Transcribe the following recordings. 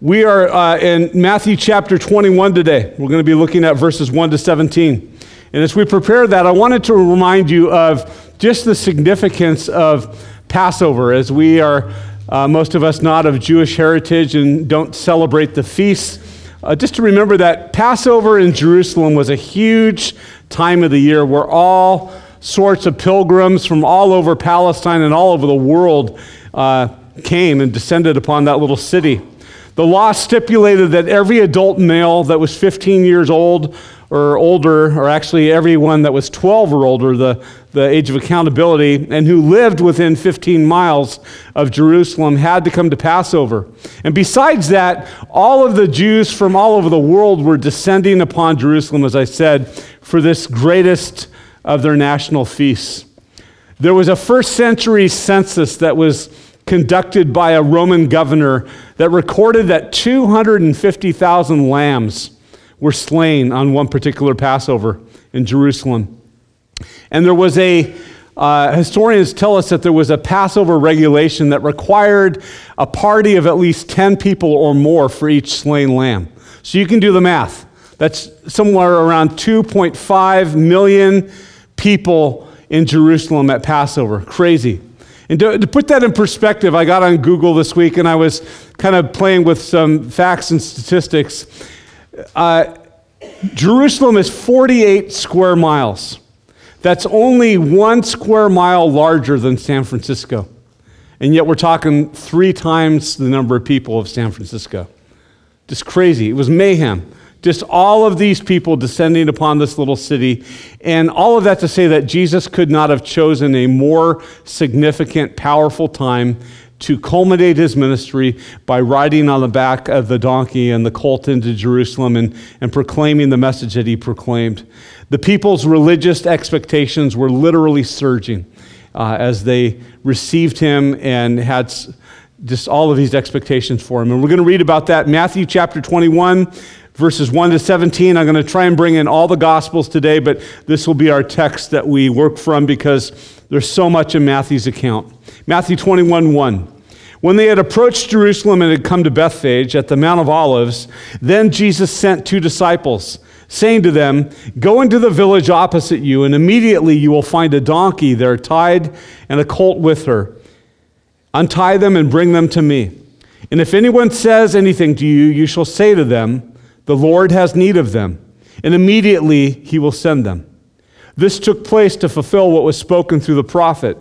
We are uh, in Matthew chapter 21 today. We're going to be looking at verses 1 to 17. And as we prepare that, I wanted to remind you of just the significance of Passover, as we are, uh, most of us, not of Jewish heritage and don't celebrate the feasts. Uh, just to remember that Passover in Jerusalem was a huge time of the year where all sorts of pilgrims from all over Palestine and all over the world uh, came and descended upon that little city. The law stipulated that every adult male that was 15 years old or older, or actually everyone that was 12 or older, the, the age of accountability, and who lived within 15 miles of Jerusalem had to come to Passover. And besides that, all of the Jews from all over the world were descending upon Jerusalem, as I said, for this greatest of their national feasts. There was a first century census that was conducted by a Roman governor that recorded that 250,000 lambs were slain on one particular Passover in Jerusalem. And there was a, uh, historians tell us that there was a Passover regulation that required a party of at least 10 people or more for each slain lamb. So you can do the math. That's somewhere around 2.5 million people in Jerusalem at Passover. Crazy. And to, to, put that in perspective, I got on Google this week and I was kind of playing with some facts and statistics. Uh, Jerusalem is 48 square miles. That's only one square mile larger than San Francisco. And yet we're talking three times the number of people of San Francisco. Just crazy. It was mayhem. Just all of these people descending upon this little city. And all of that to say that Jesus could not have chosen a more significant, powerful time to culminate his ministry by riding on the back of the donkey and the colt into Jerusalem and, and proclaiming the message that he proclaimed. The people's religious expectations were literally surging uh, as they received him and had just all of these expectations for him. And we're going to read about that Matthew chapter 21, verses 1 to 17. I'm going to try and bring in all the Gospels today, but this will be our text that we work from because there's so much in Matthew's account. Matthew 21 1. When they had approached Jerusalem and had come to Bethphage at the Mount of Olives, then Jesus sent two disciples, saying to them, Go into the village opposite you, and immediately you will find a donkey there tied and a colt with her. Untie them and bring them to me. And if anyone says anything to you, you shall say to them, the Lord has need of them, and immediately he will send them. This took place to fulfill what was spoken through the prophet.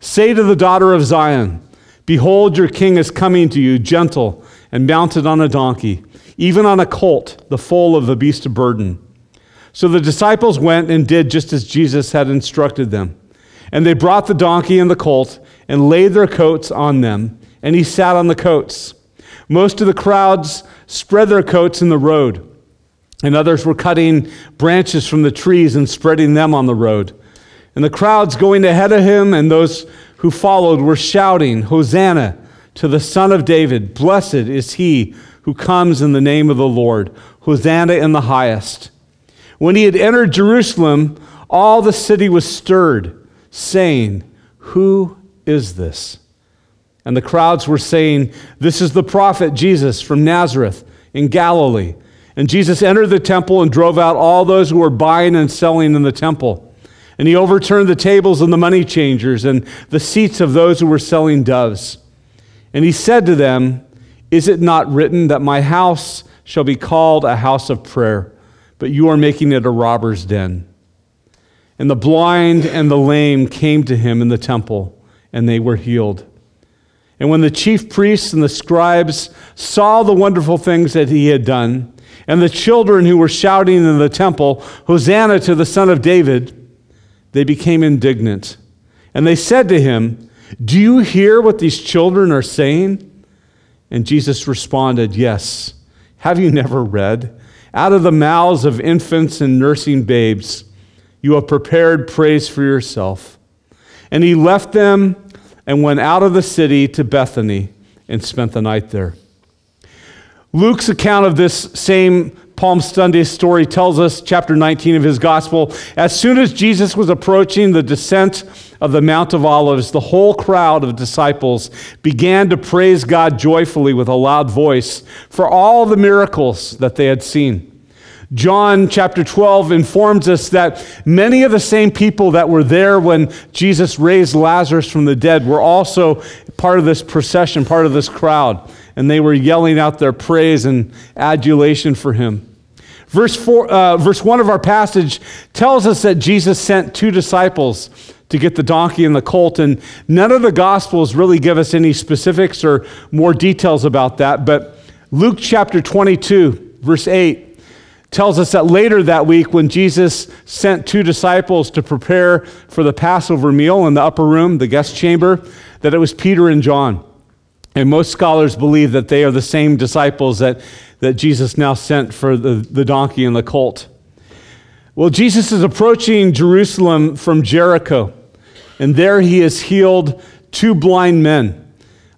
Say to the daughter of Zion, Behold, your king is coming to you, gentle and mounted on a donkey, even on a colt, the foal of the beast of burden. So the disciples went and did just as Jesus had instructed them. And they brought the donkey and the colt and laid their coats on them, and he sat on the coats. Most of the crowds spread their coats in the road, and others were cutting branches from the trees and spreading them on the road. And the crowds going ahead of him and those who followed were shouting, Hosanna to the Son of David! Blessed is he who comes in the name of the Lord! Hosanna in the highest. When he had entered Jerusalem, all the city was stirred, saying, Who is this? And the crowds were saying, This is the prophet Jesus from Nazareth in Galilee. And Jesus entered the temple and drove out all those who were buying and selling in the temple. And he overturned the tables of the money changers and the seats of those who were selling doves. And he said to them, Is it not written that my house shall be called a house of prayer, but you are making it a robber's den? And the blind and the lame came to him in the temple, and they were healed. And when the chief priests and the scribes saw the wonderful things that he had done, and the children who were shouting in the temple, Hosanna to the Son of David, they became indignant. And they said to him, Do you hear what these children are saying? And Jesus responded, Yes. Have you never read? Out of the mouths of infants and nursing babes, you have prepared praise for yourself. And he left them and went out of the city to Bethany and spent the night there. Luke's account of this same Palm Sunday story tells us, chapter 19 of his gospel, as soon as Jesus was approaching the descent of the Mount of Olives, the whole crowd of disciples began to praise God joyfully with a loud voice for all the miracles that they had seen. John chapter 12 informs us that many of the same people that were there when Jesus raised Lazarus from the dead were also part of this procession, part of this crowd, and they were yelling out their praise and adulation for him. Verse, four, uh, verse 1 of our passage tells us that Jesus sent two disciples to get the donkey and the colt, and none of the Gospels really give us any specifics or more details about that, but Luke chapter 22, verse 8, tells us that later that week, when Jesus sent two disciples to prepare for the Passover meal in the upper room, the guest chamber, that it was Peter and John. And most scholars believe that they are the same disciples that, that Jesus now sent for the, the donkey and the colt. Well, Jesus is approaching Jerusalem from Jericho, and there he has healed two blind men.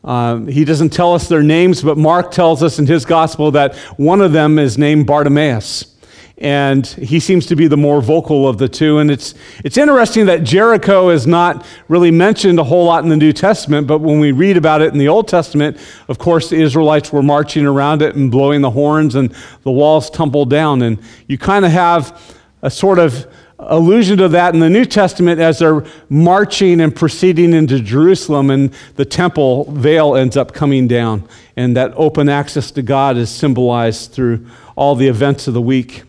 Um, he doesn't tell us their names, but Mark tells us in his gospel that one of them is named Bartimaeus. And he seems to be the more vocal of the two. And it's, it's interesting that Jericho is not really mentioned a whole lot in the New Testament, but when we read about it in the Old Testament, of course, the Israelites were marching around it and blowing the horns, and the walls tumbled down. And you kind of have a sort of allusion to that in the New Testament as they're marching and proceeding into Jerusalem, and the temple veil ends up coming down. And that open access to God is symbolized through all the events of the week.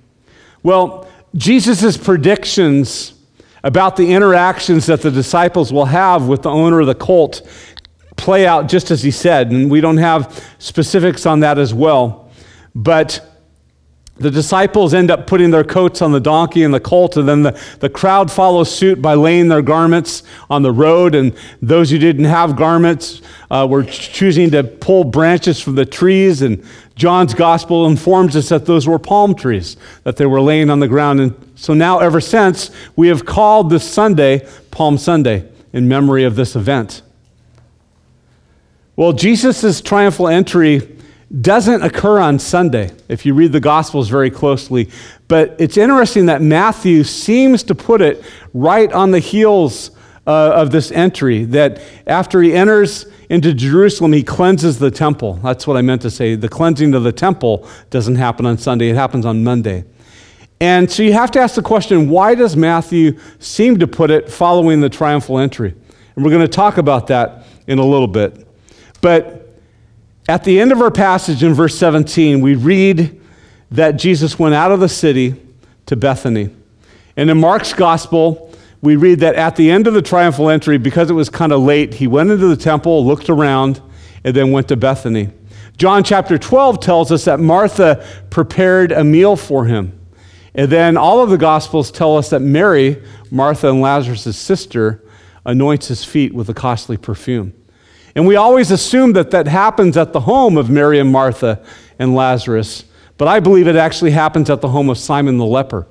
Well, Jesus' predictions about the interactions that the disciples will have with the owner of the colt play out just as he said, and we don't have specifics on that as well. But the disciples end up putting their coats on the donkey and the colt, and then the, the crowd follows suit by laying their garments on the road. And those who didn't have garments uh, were choosing to pull branches from the trees. And John's gospel informs us that those were palm trees that they were laying on the ground. And so now, ever since, we have called this Sunday Palm Sunday in memory of this event. Well, Jesus' triumphal entry doesn't occur on Sunday, if you read the Gospels very closely. But it's interesting that Matthew seems to put it right on the heels uh, of this entry, that after he enters into Jerusalem, he cleanses the temple. That's what I meant to say. The cleansing of the temple doesn't happen on Sunday, it happens on Monday. And so you have to ask the question why does Matthew seem to put it following the triumphal entry? And we're going to talk about that in a little bit. But at the end of our passage in verse 17, we read that Jesus went out of the city to Bethany. And in Mark's gospel, we read that at the end of the triumphal entry, because it was kind of late, he went into the temple, looked around, and then went to Bethany. John chapter 12 tells us that Martha prepared a meal for him. And then all of the gospels tell us that Mary, Martha and Lazarus' sister, anoints his feet with a costly perfume. And we always assume that that happens at the home of Mary and Martha and Lazarus. But I believe it actually happens at the home of Simon the leper.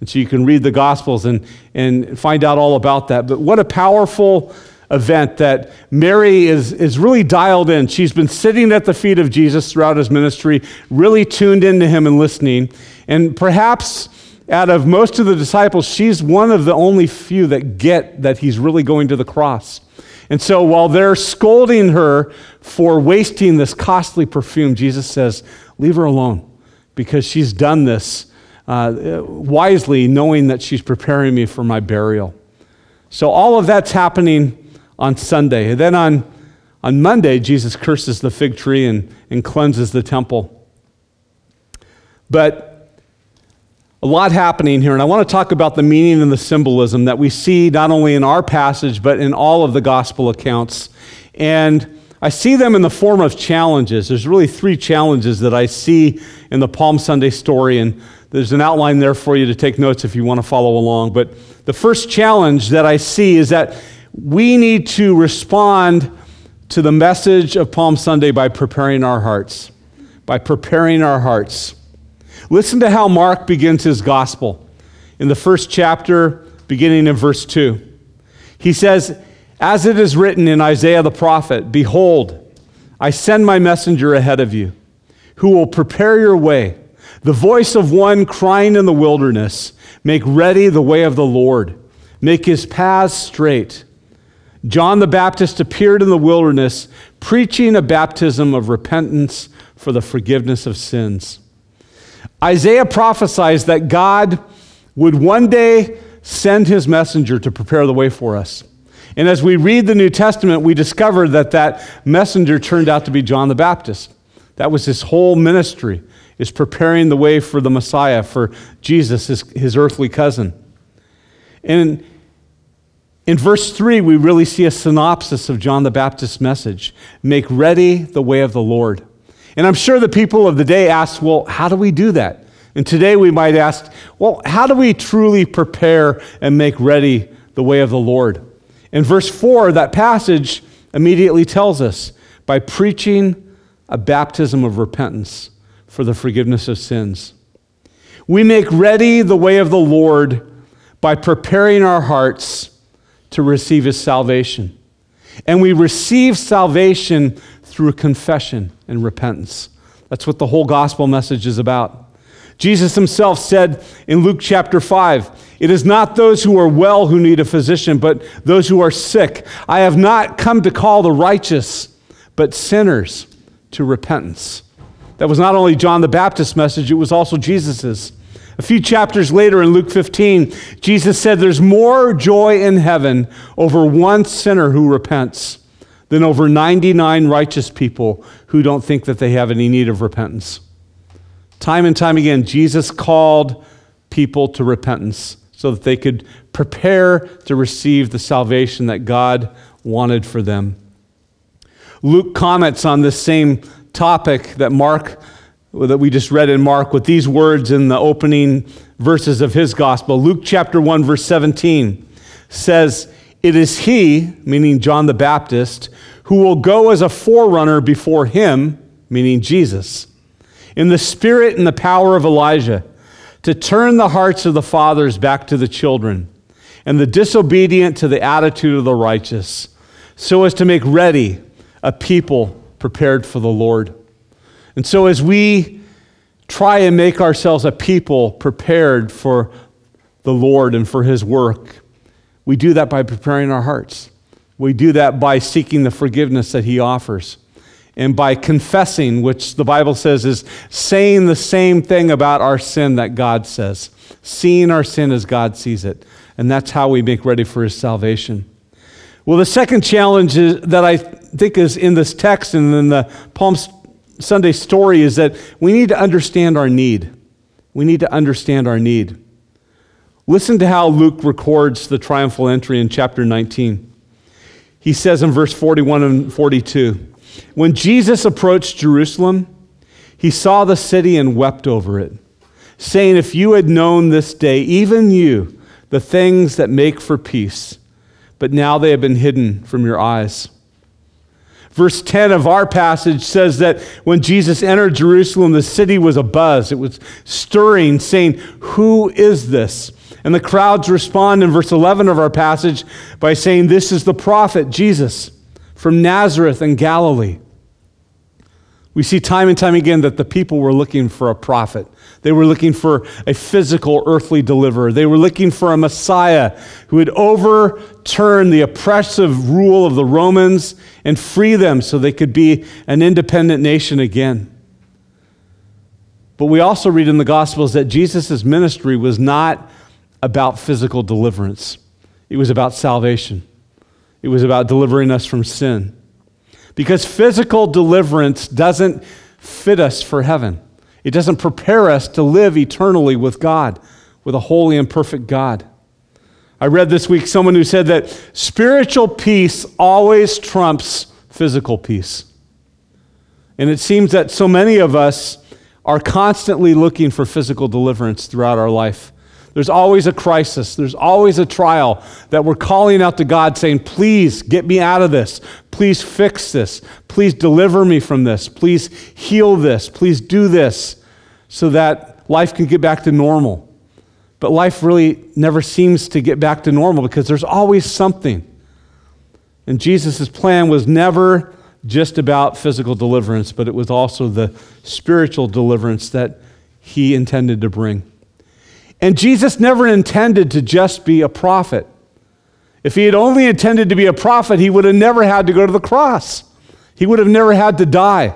And so you can read the Gospels and, and find out all about that. But what a powerful event that Mary is, is really dialed in. She's been sitting at the feet of Jesus throughout his ministry, really tuned into him and listening. And perhaps out of most of the disciples, she's one of the only few that get that he's really going to the cross. And so while they're scolding her for wasting this costly perfume, Jesus says, Leave her alone because she's done this uh, wisely, knowing that she's preparing me for my burial. So all of that's happening on Sunday. And then on, on Monday, Jesus curses the fig tree and, and cleanses the temple. But a lot happening here, and I want to talk about the meaning and the symbolism that we see not only in our passage, but in all of the gospel accounts. And I see them in the form of challenges. There's really three challenges that I see in the Palm Sunday story, and there's an outline there for you to take notes if you want to follow along. But the first challenge that I see is that we need to respond to the message of Palm Sunday by preparing our hearts. By preparing our hearts. Listen to how Mark begins his gospel in the first chapter, beginning in verse 2. He says, As it is written in Isaiah the prophet, Behold, I send my messenger ahead of you, who will prepare your way. The voice of one crying in the wilderness, Make ready the way of the Lord, make his paths straight. John the Baptist appeared in the wilderness, preaching a baptism of repentance for the forgiveness of sins. Isaiah prophesies that God would one day send his messenger to prepare the way for us. And as we read the New Testament, we discover that that messenger turned out to be John the Baptist. That was his whole ministry, is preparing the way for the Messiah, for Jesus, his, his earthly cousin. And in verse 3, we really see a synopsis of John the Baptist's message Make ready the way of the Lord. And I'm sure the people of the day asked, well, how do we do that? And today we might ask, well, how do we truly prepare and make ready the way of the Lord? In verse 4, that passage immediately tells us by preaching a baptism of repentance for the forgiveness of sins. We make ready the way of the Lord by preparing our hearts to receive his salvation. And we receive salvation through confession and repentance. That's what the whole gospel message is about. Jesus himself said in Luke chapter 5, It is not those who are well who need a physician, but those who are sick. I have not come to call the righteous, but sinners to repentance. That was not only John the Baptist's message, it was also Jesus's. A few chapters later in Luke 15, Jesus said, There's more joy in heaven over one sinner who repents than over 99 righteous people who don't think that they have any need of repentance. Time and time again, Jesus called people to repentance so that they could prepare to receive the salvation that God wanted for them. Luke comments on this same topic that Mark that we just read in Mark with these words in the opening verses of his gospel. Luke chapter 1 verse 17 says, "It is he, meaning John the Baptist, who will go as a forerunner before him, meaning Jesus, in the spirit and the power of Elijah, to turn the hearts of the fathers back to the children, and the disobedient to the attitude of the righteous, so as to make ready a people prepared for the Lord. And so, as we try and make ourselves a people prepared for the Lord and for His work, we do that by preparing our hearts. We do that by seeking the forgiveness that He offers and by confessing, which the Bible says is saying the same thing about our sin that God says, seeing our sin as God sees it. And that's how we make ready for His salvation. Well, the second challenge is, that I think is in this text and in the Palm Sunday story is that we need to understand our need. We need to understand our need. Listen to how Luke records the triumphal entry in chapter 19. He says in verse 41 and 42 When Jesus approached Jerusalem, he saw the city and wept over it, saying, If you had known this day, even you, the things that make for peace, but now they have been hidden from your eyes. Verse 10 of our passage says that when Jesus entered Jerusalem, the city was abuzz. It was stirring, saying, Who is this? And the crowds respond in verse 11 of our passage by saying, This is the prophet Jesus from Nazareth in Galilee. We see time and time again that the people were looking for a prophet. They were looking for a physical earthly deliverer. They were looking for a Messiah who would overturn the oppressive rule of the Romans and free them so they could be an independent nation again. But we also read in the Gospels that Jesus' ministry was not about physical deliverance, it was about salvation, it was about delivering us from sin. Because physical deliverance doesn't fit us for heaven. It doesn't prepare us to live eternally with God, with a holy and perfect God. I read this week someone who said that spiritual peace always trumps physical peace. And it seems that so many of us are constantly looking for physical deliverance throughout our life. There's always a crisis. There's always a trial that we're calling out to God saying, Please get me out of this. Please fix this. Please deliver me from this. Please heal this. Please do this so that life can get back to normal. But life really never seems to get back to normal because there's always something. And Jesus' plan was never just about physical deliverance, but it was also the spiritual deliverance that he intended to bring. And Jesus never intended to just be a prophet. If he had only intended to be a prophet, he would have never had to go to the cross. He would have never had to die.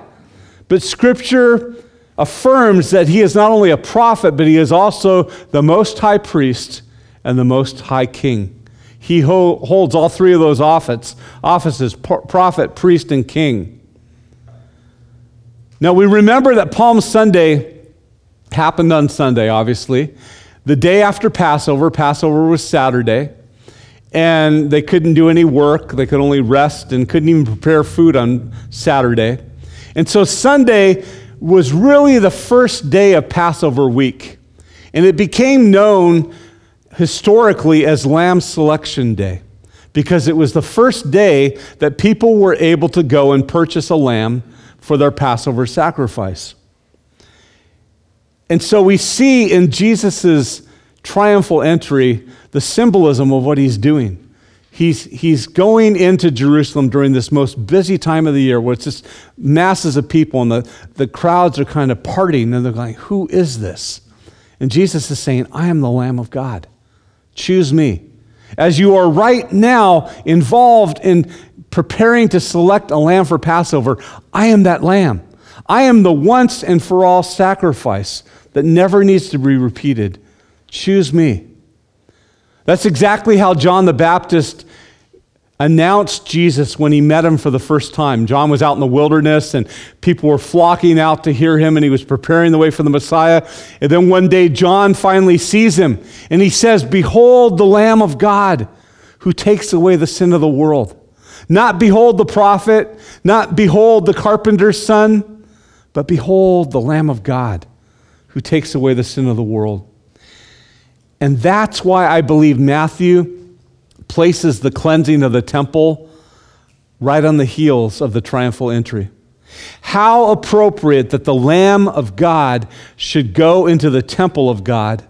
But Scripture affirms that he is not only a prophet, but he is also the most high priest and the most high king. He ho- holds all three of those office, offices prophet, priest, and king. Now we remember that Palm Sunday happened on Sunday, obviously. The day after Passover, Passover was Saturday, and they couldn't do any work. They could only rest and couldn't even prepare food on Saturday. And so Sunday was really the first day of Passover week. And it became known historically as Lamb Selection Day because it was the first day that people were able to go and purchase a lamb for their Passover sacrifice. And so we see in Jesus' triumphal entry the symbolism of what he's doing. He's, he's going into Jerusalem during this most busy time of the year where it's just masses of people and the, the crowds are kind of partying and they're going, Who is this? And Jesus is saying, I am the Lamb of God. Choose me. As you are right now involved in preparing to select a lamb for Passover, I am that lamb. I am the once and for all sacrifice that never needs to be repeated. Choose me. That's exactly how John the Baptist announced Jesus when he met him for the first time. John was out in the wilderness and people were flocking out to hear him and he was preparing the way for the Messiah. And then one day John finally sees him and he says, Behold the Lamb of God who takes away the sin of the world. Not behold the prophet, not behold the carpenter's son, but behold the Lamb of God who takes away the sin of the world. And that's why I believe Matthew places the cleansing of the temple right on the heels of the triumphal entry. How appropriate that the Lamb of God should go into the temple of God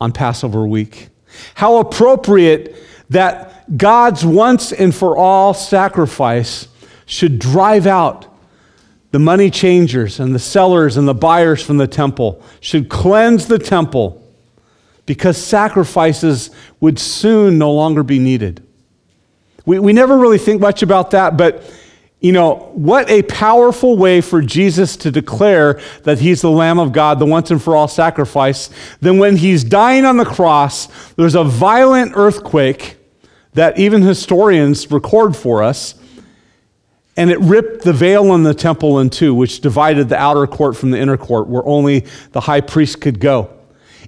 on Passover week. How appropriate that God's once and for all sacrifice should drive out the money changers and the sellers and the buyers from the temple, should cleanse the temple because sacrifices would soon no longer be needed. We, we never really think much about that, but you know, what a powerful way for Jesus to declare that he's the Lamb of God, the once and for all sacrifice. Then, when he's dying on the cross, there's a violent earthquake that even historians record for us, and it ripped the veil in the temple in two, which divided the outer court from the inner court, where only the high priest could go.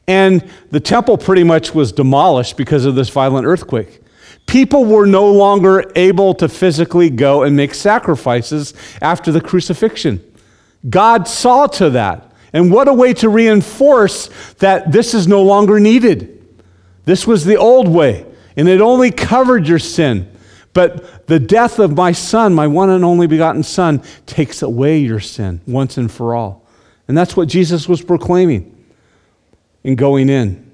And the temple pretty much was demolished because of this violent earthquake. People were no longer able to physically go and make sacrifices after the crucifixion. God saw to that. And what a way to reinforce that this is no longer needed. This was the old way, and it only covered your sin. But the death of my son, my one and only begotten son, takes away your sin once and for all. And that's what Jesus was proclaiming in going in.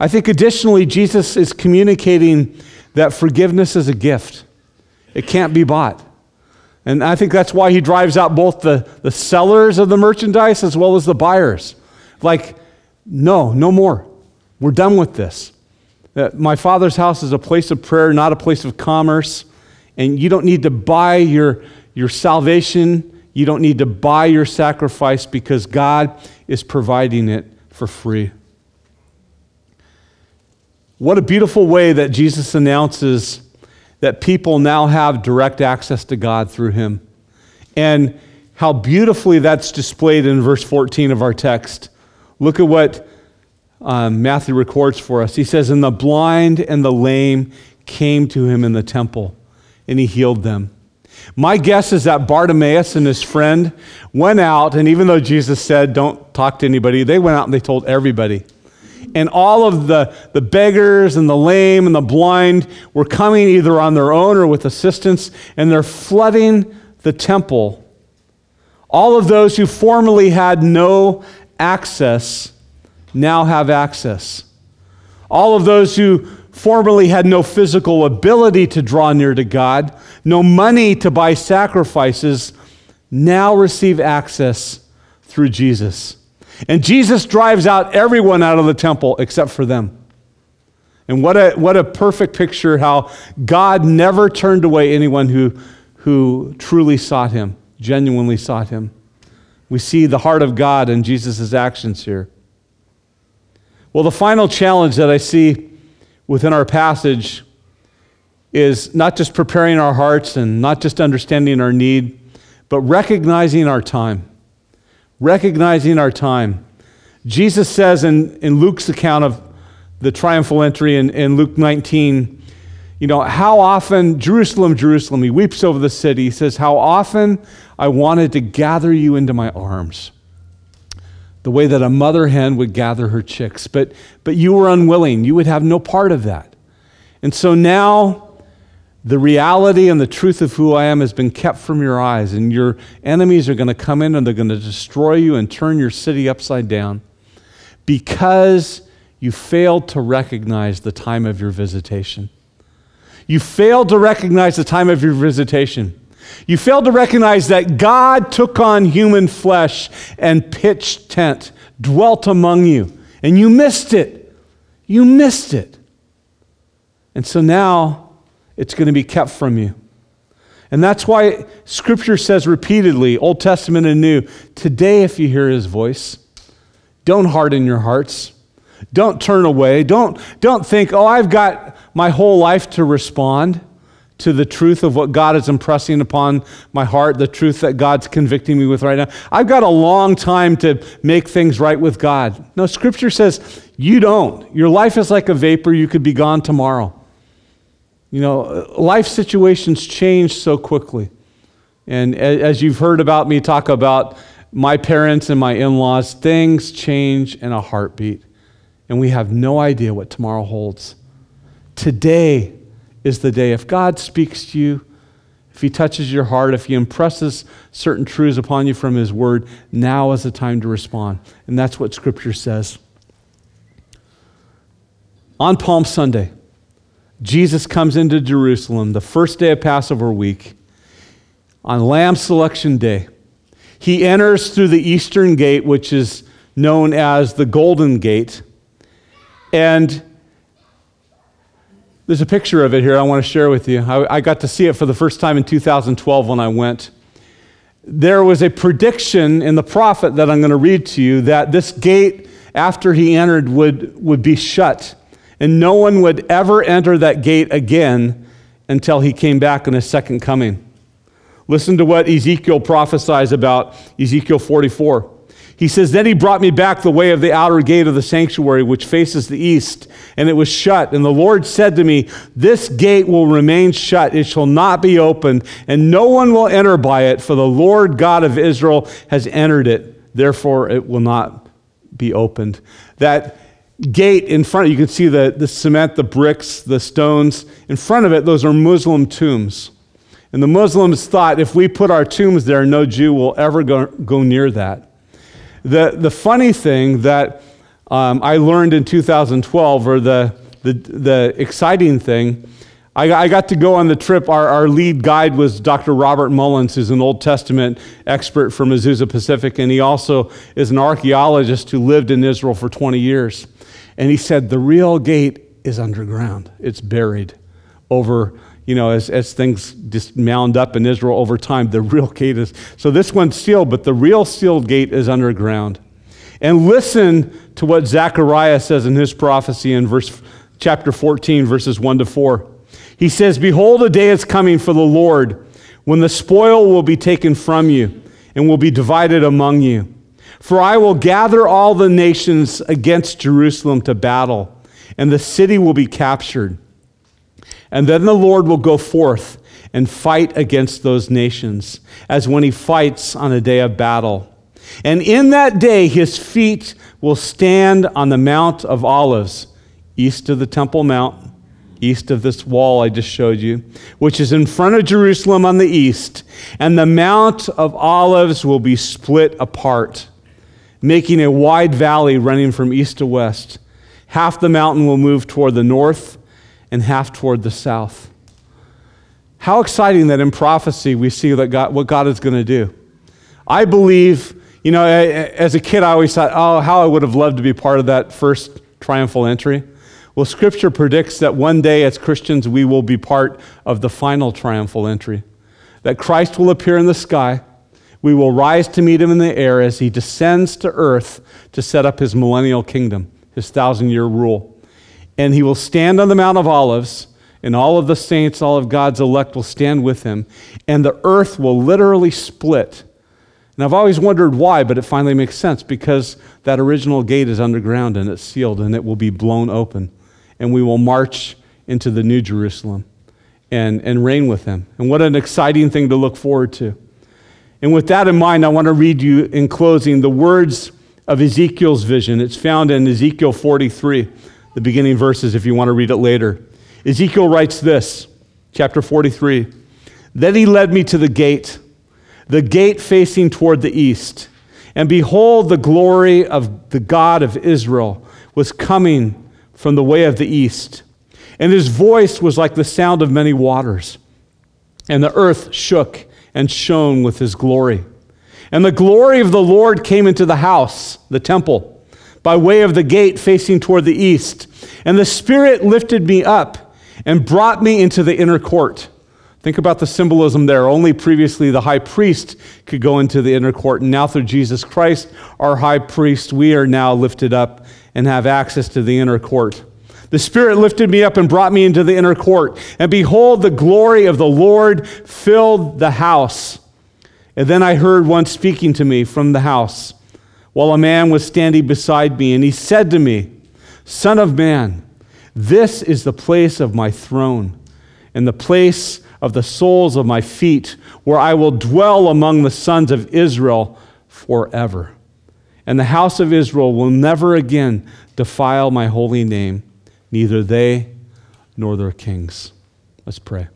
I think additionally, Jesus is communicating that forgiveness is a gift, it can't be bought. And I think that's why he drives out both the, the sellers of the merchandise as well as the buyers. Like, no, no more. We're done with this. Uh, my father's house is a place of prayer, not a place of commerce. And you don't need to buy your, your salvation. You don't need to buy your sacrifice because God is providing it for free. What a beautiful way that Jesus announces that people now have direct access to God through him. And how beautifully that's displayed in verse 14 of our text. Look at what um, Matthew records for us. He says, And the blind and the lame came to him in the temple, and he healed them. My guess is that Bartimaeus and his friend went out, and even though Jesus said, Don't talk to anybody, they went out and they told everybody. And all of the, the beggars and the lame and the blind were coming either on their own or with assistance, and they're flooding the temple. All of those who formerly had no access now have access. All of those who formerly had no physical ability to draw near to God, no money to buy sacrifices, now receive access through Jesus. And Jesus drives out everyone out of the temple except for them. And what a, what a perfect picture how God never turned away anyone who, who truly sought him, genuinely sought him. We see the heart of God in Jesus' actions here. Well, the final challenge that I see within our passage is not just preparing our hearts and not just understanding our need, but recognizing our time. Recognizing our time. Jesus says in, in Luke's account of the triumphal entry in, in Luke 19, you know, how often, Jerusalem, Jerusalem, he weeps over the city. He says, How often I wanted to gather you into my arms, the way that a mother hen would gather her chicks, but, but you were unwilling. You would have no part of that. And so now, the reality and the truth of who I am has been kept from your eyes, and your enemies are going to come in and they're going to destroy you and turn your city upside down because you failed to recognize the time of your visitation. You failed to recognize the time of your visitation. You failed to recognize that God took on human flesh and pitched tent, dwelt among you, and you missed it. You missed it. And so now it's going to be kept from you. And that's why Scripture says repeatedly, Old Testament and New, today if you hear His voice, don't harden your hearts. Don't turn away. Don't, don't think, oh, I've got my whole life to respond to the truth of what God is impressing upon my heart, the truth that God's convicting me with right now. I've got a long time to make things right with God. No, Scripture says you don't. Your life is like a vapor, you could be gone tomorrow. You know, life situations change so quickly. And as you've heard about me talk about my parents and my in laws, things change in a heartbeat and we have no idea what tomorrow holds. Today is the day. If God speaks to you, if He touches your heart, if He impresses certain truths upon you from His Word, now is the time to respond. And that's what Scripture says. On Palm Sunday, Jesus comes into Jerusalem the first day of Passover week on Lamb Selection Day. He enters through the eastern gate, which is known as the Golden Gate. And there's a picture of it here I want to share with you. I, I, got to see it for the first time in 2012 when I went. There was a prediction in the prophet that I'm going to read to you that this gate, after he entered, would, would be shut. And no one would ever enter that gate again until he came back in his second coming. Listen to what Ezekiel prophesies about Ezekiel 44. He says, Then he brought me back the way of the outer gate of the sanctuary, which faces the east, and it was shut. And the Lord said to me, This gate will remain shut, it shall not be opened, and no one will enter by it, for the Lord God of Israel has entered it. Therefore, it will not be opened. That gate in front, you can see the, the cement, the bricks, the stones. In front of it, those are Muslim tombs. And the Muslims thought if we put our tombs there, no Jew will ever go, go near that. The, the funny thing that um, I learned in 2012, or the, the, the exciting thing, I, I, got to go on the trip. Our, our lead guide was Dr. Robert Mullins, who's an Old Testament expert from Azusa Pacific, and he also is an archaeologist who lived in Israel for 20 years. And he said the real gate is underground, it's buried over you know, as, as things just mound up in Israel over time, the real gate is. So this one's sealed, but the real sealed gate is underground. And listen to what Zechariah says in his prophecy in verse chapter 14, verses 1 to 4. He says, Behold, a day is coming for the Lord when the spoil will be taken from you and will be divided among you. For I will gather all the nations against Jerusalem to battle, and the city will be captured. And then the Lord will go forth and fight against those nations, as when he fights on a day of battle. And in that day, his feet will stand on the Mount of Olives, east of the Temple Mount, east of this wall I just showed you, which is in front of Jerusalem on the east. And the Mount of Olives will be split apart, making a wide valley running from east to west. Half the mountain will move toward the north and half toward the south. How exciting that in prophecy we see that God, what God is going to do. I believe You know, as a kid, I always thought, oh, how I would have loved to be part of that first triumphal entry. Well, Scripture predicts that one day as Christians, we will be part of the final triumphal entry. That Christ will appear in the sky. We will rise to meet him in the air as he descends to earth to set up his millennial kingdom, his thousand year rule. And he will stand on the Mount of Olives, and all of the saints, all of God's elect will stand with him, and the earth will literally split. And I've always wondered why, but it finally makes sense because that original gate is underground and it's sealed and it will be blown open and we will march into the New Jerusalem and, and reign with him. And what an exciting thing to look forward to. And with that in mind, I want to read you in closing the words of Ezekiel's vision. It's found in Ezekiel 43, the beginning verses, if you want to read it later. Ezekiel writes this, chapter 43 Then he led me to the gate, the gate facing toward the east. And behold, the glory of the God of Israel was coming from the way of the east. And his voice was like the sound of many waters. And the earth shook and shone with his glory. And the glory of the Lord came into the house, the temple, by way of the gate facing toward the east. And the Spirit lifted me up and brought me into the inner court. Think about the symbolism there. Only previously the high priest could go into the inner court. And now, through Jesus Christ, our high priest, we are now lifted up and have access to the inner court. The Spirit lifted me up and brought me into the inner court. And behold, the glory of the Lord filled the house. And then I heard one speaking to me from the house, while a man was standing beside me. And he said to me, Son of man, this is the place of my throne, and the place of the soles of my feet, where I will dwell among the sons of Israel forever and the house of Israel will never again defile my holy name, neither they nor their kings. Let's pray.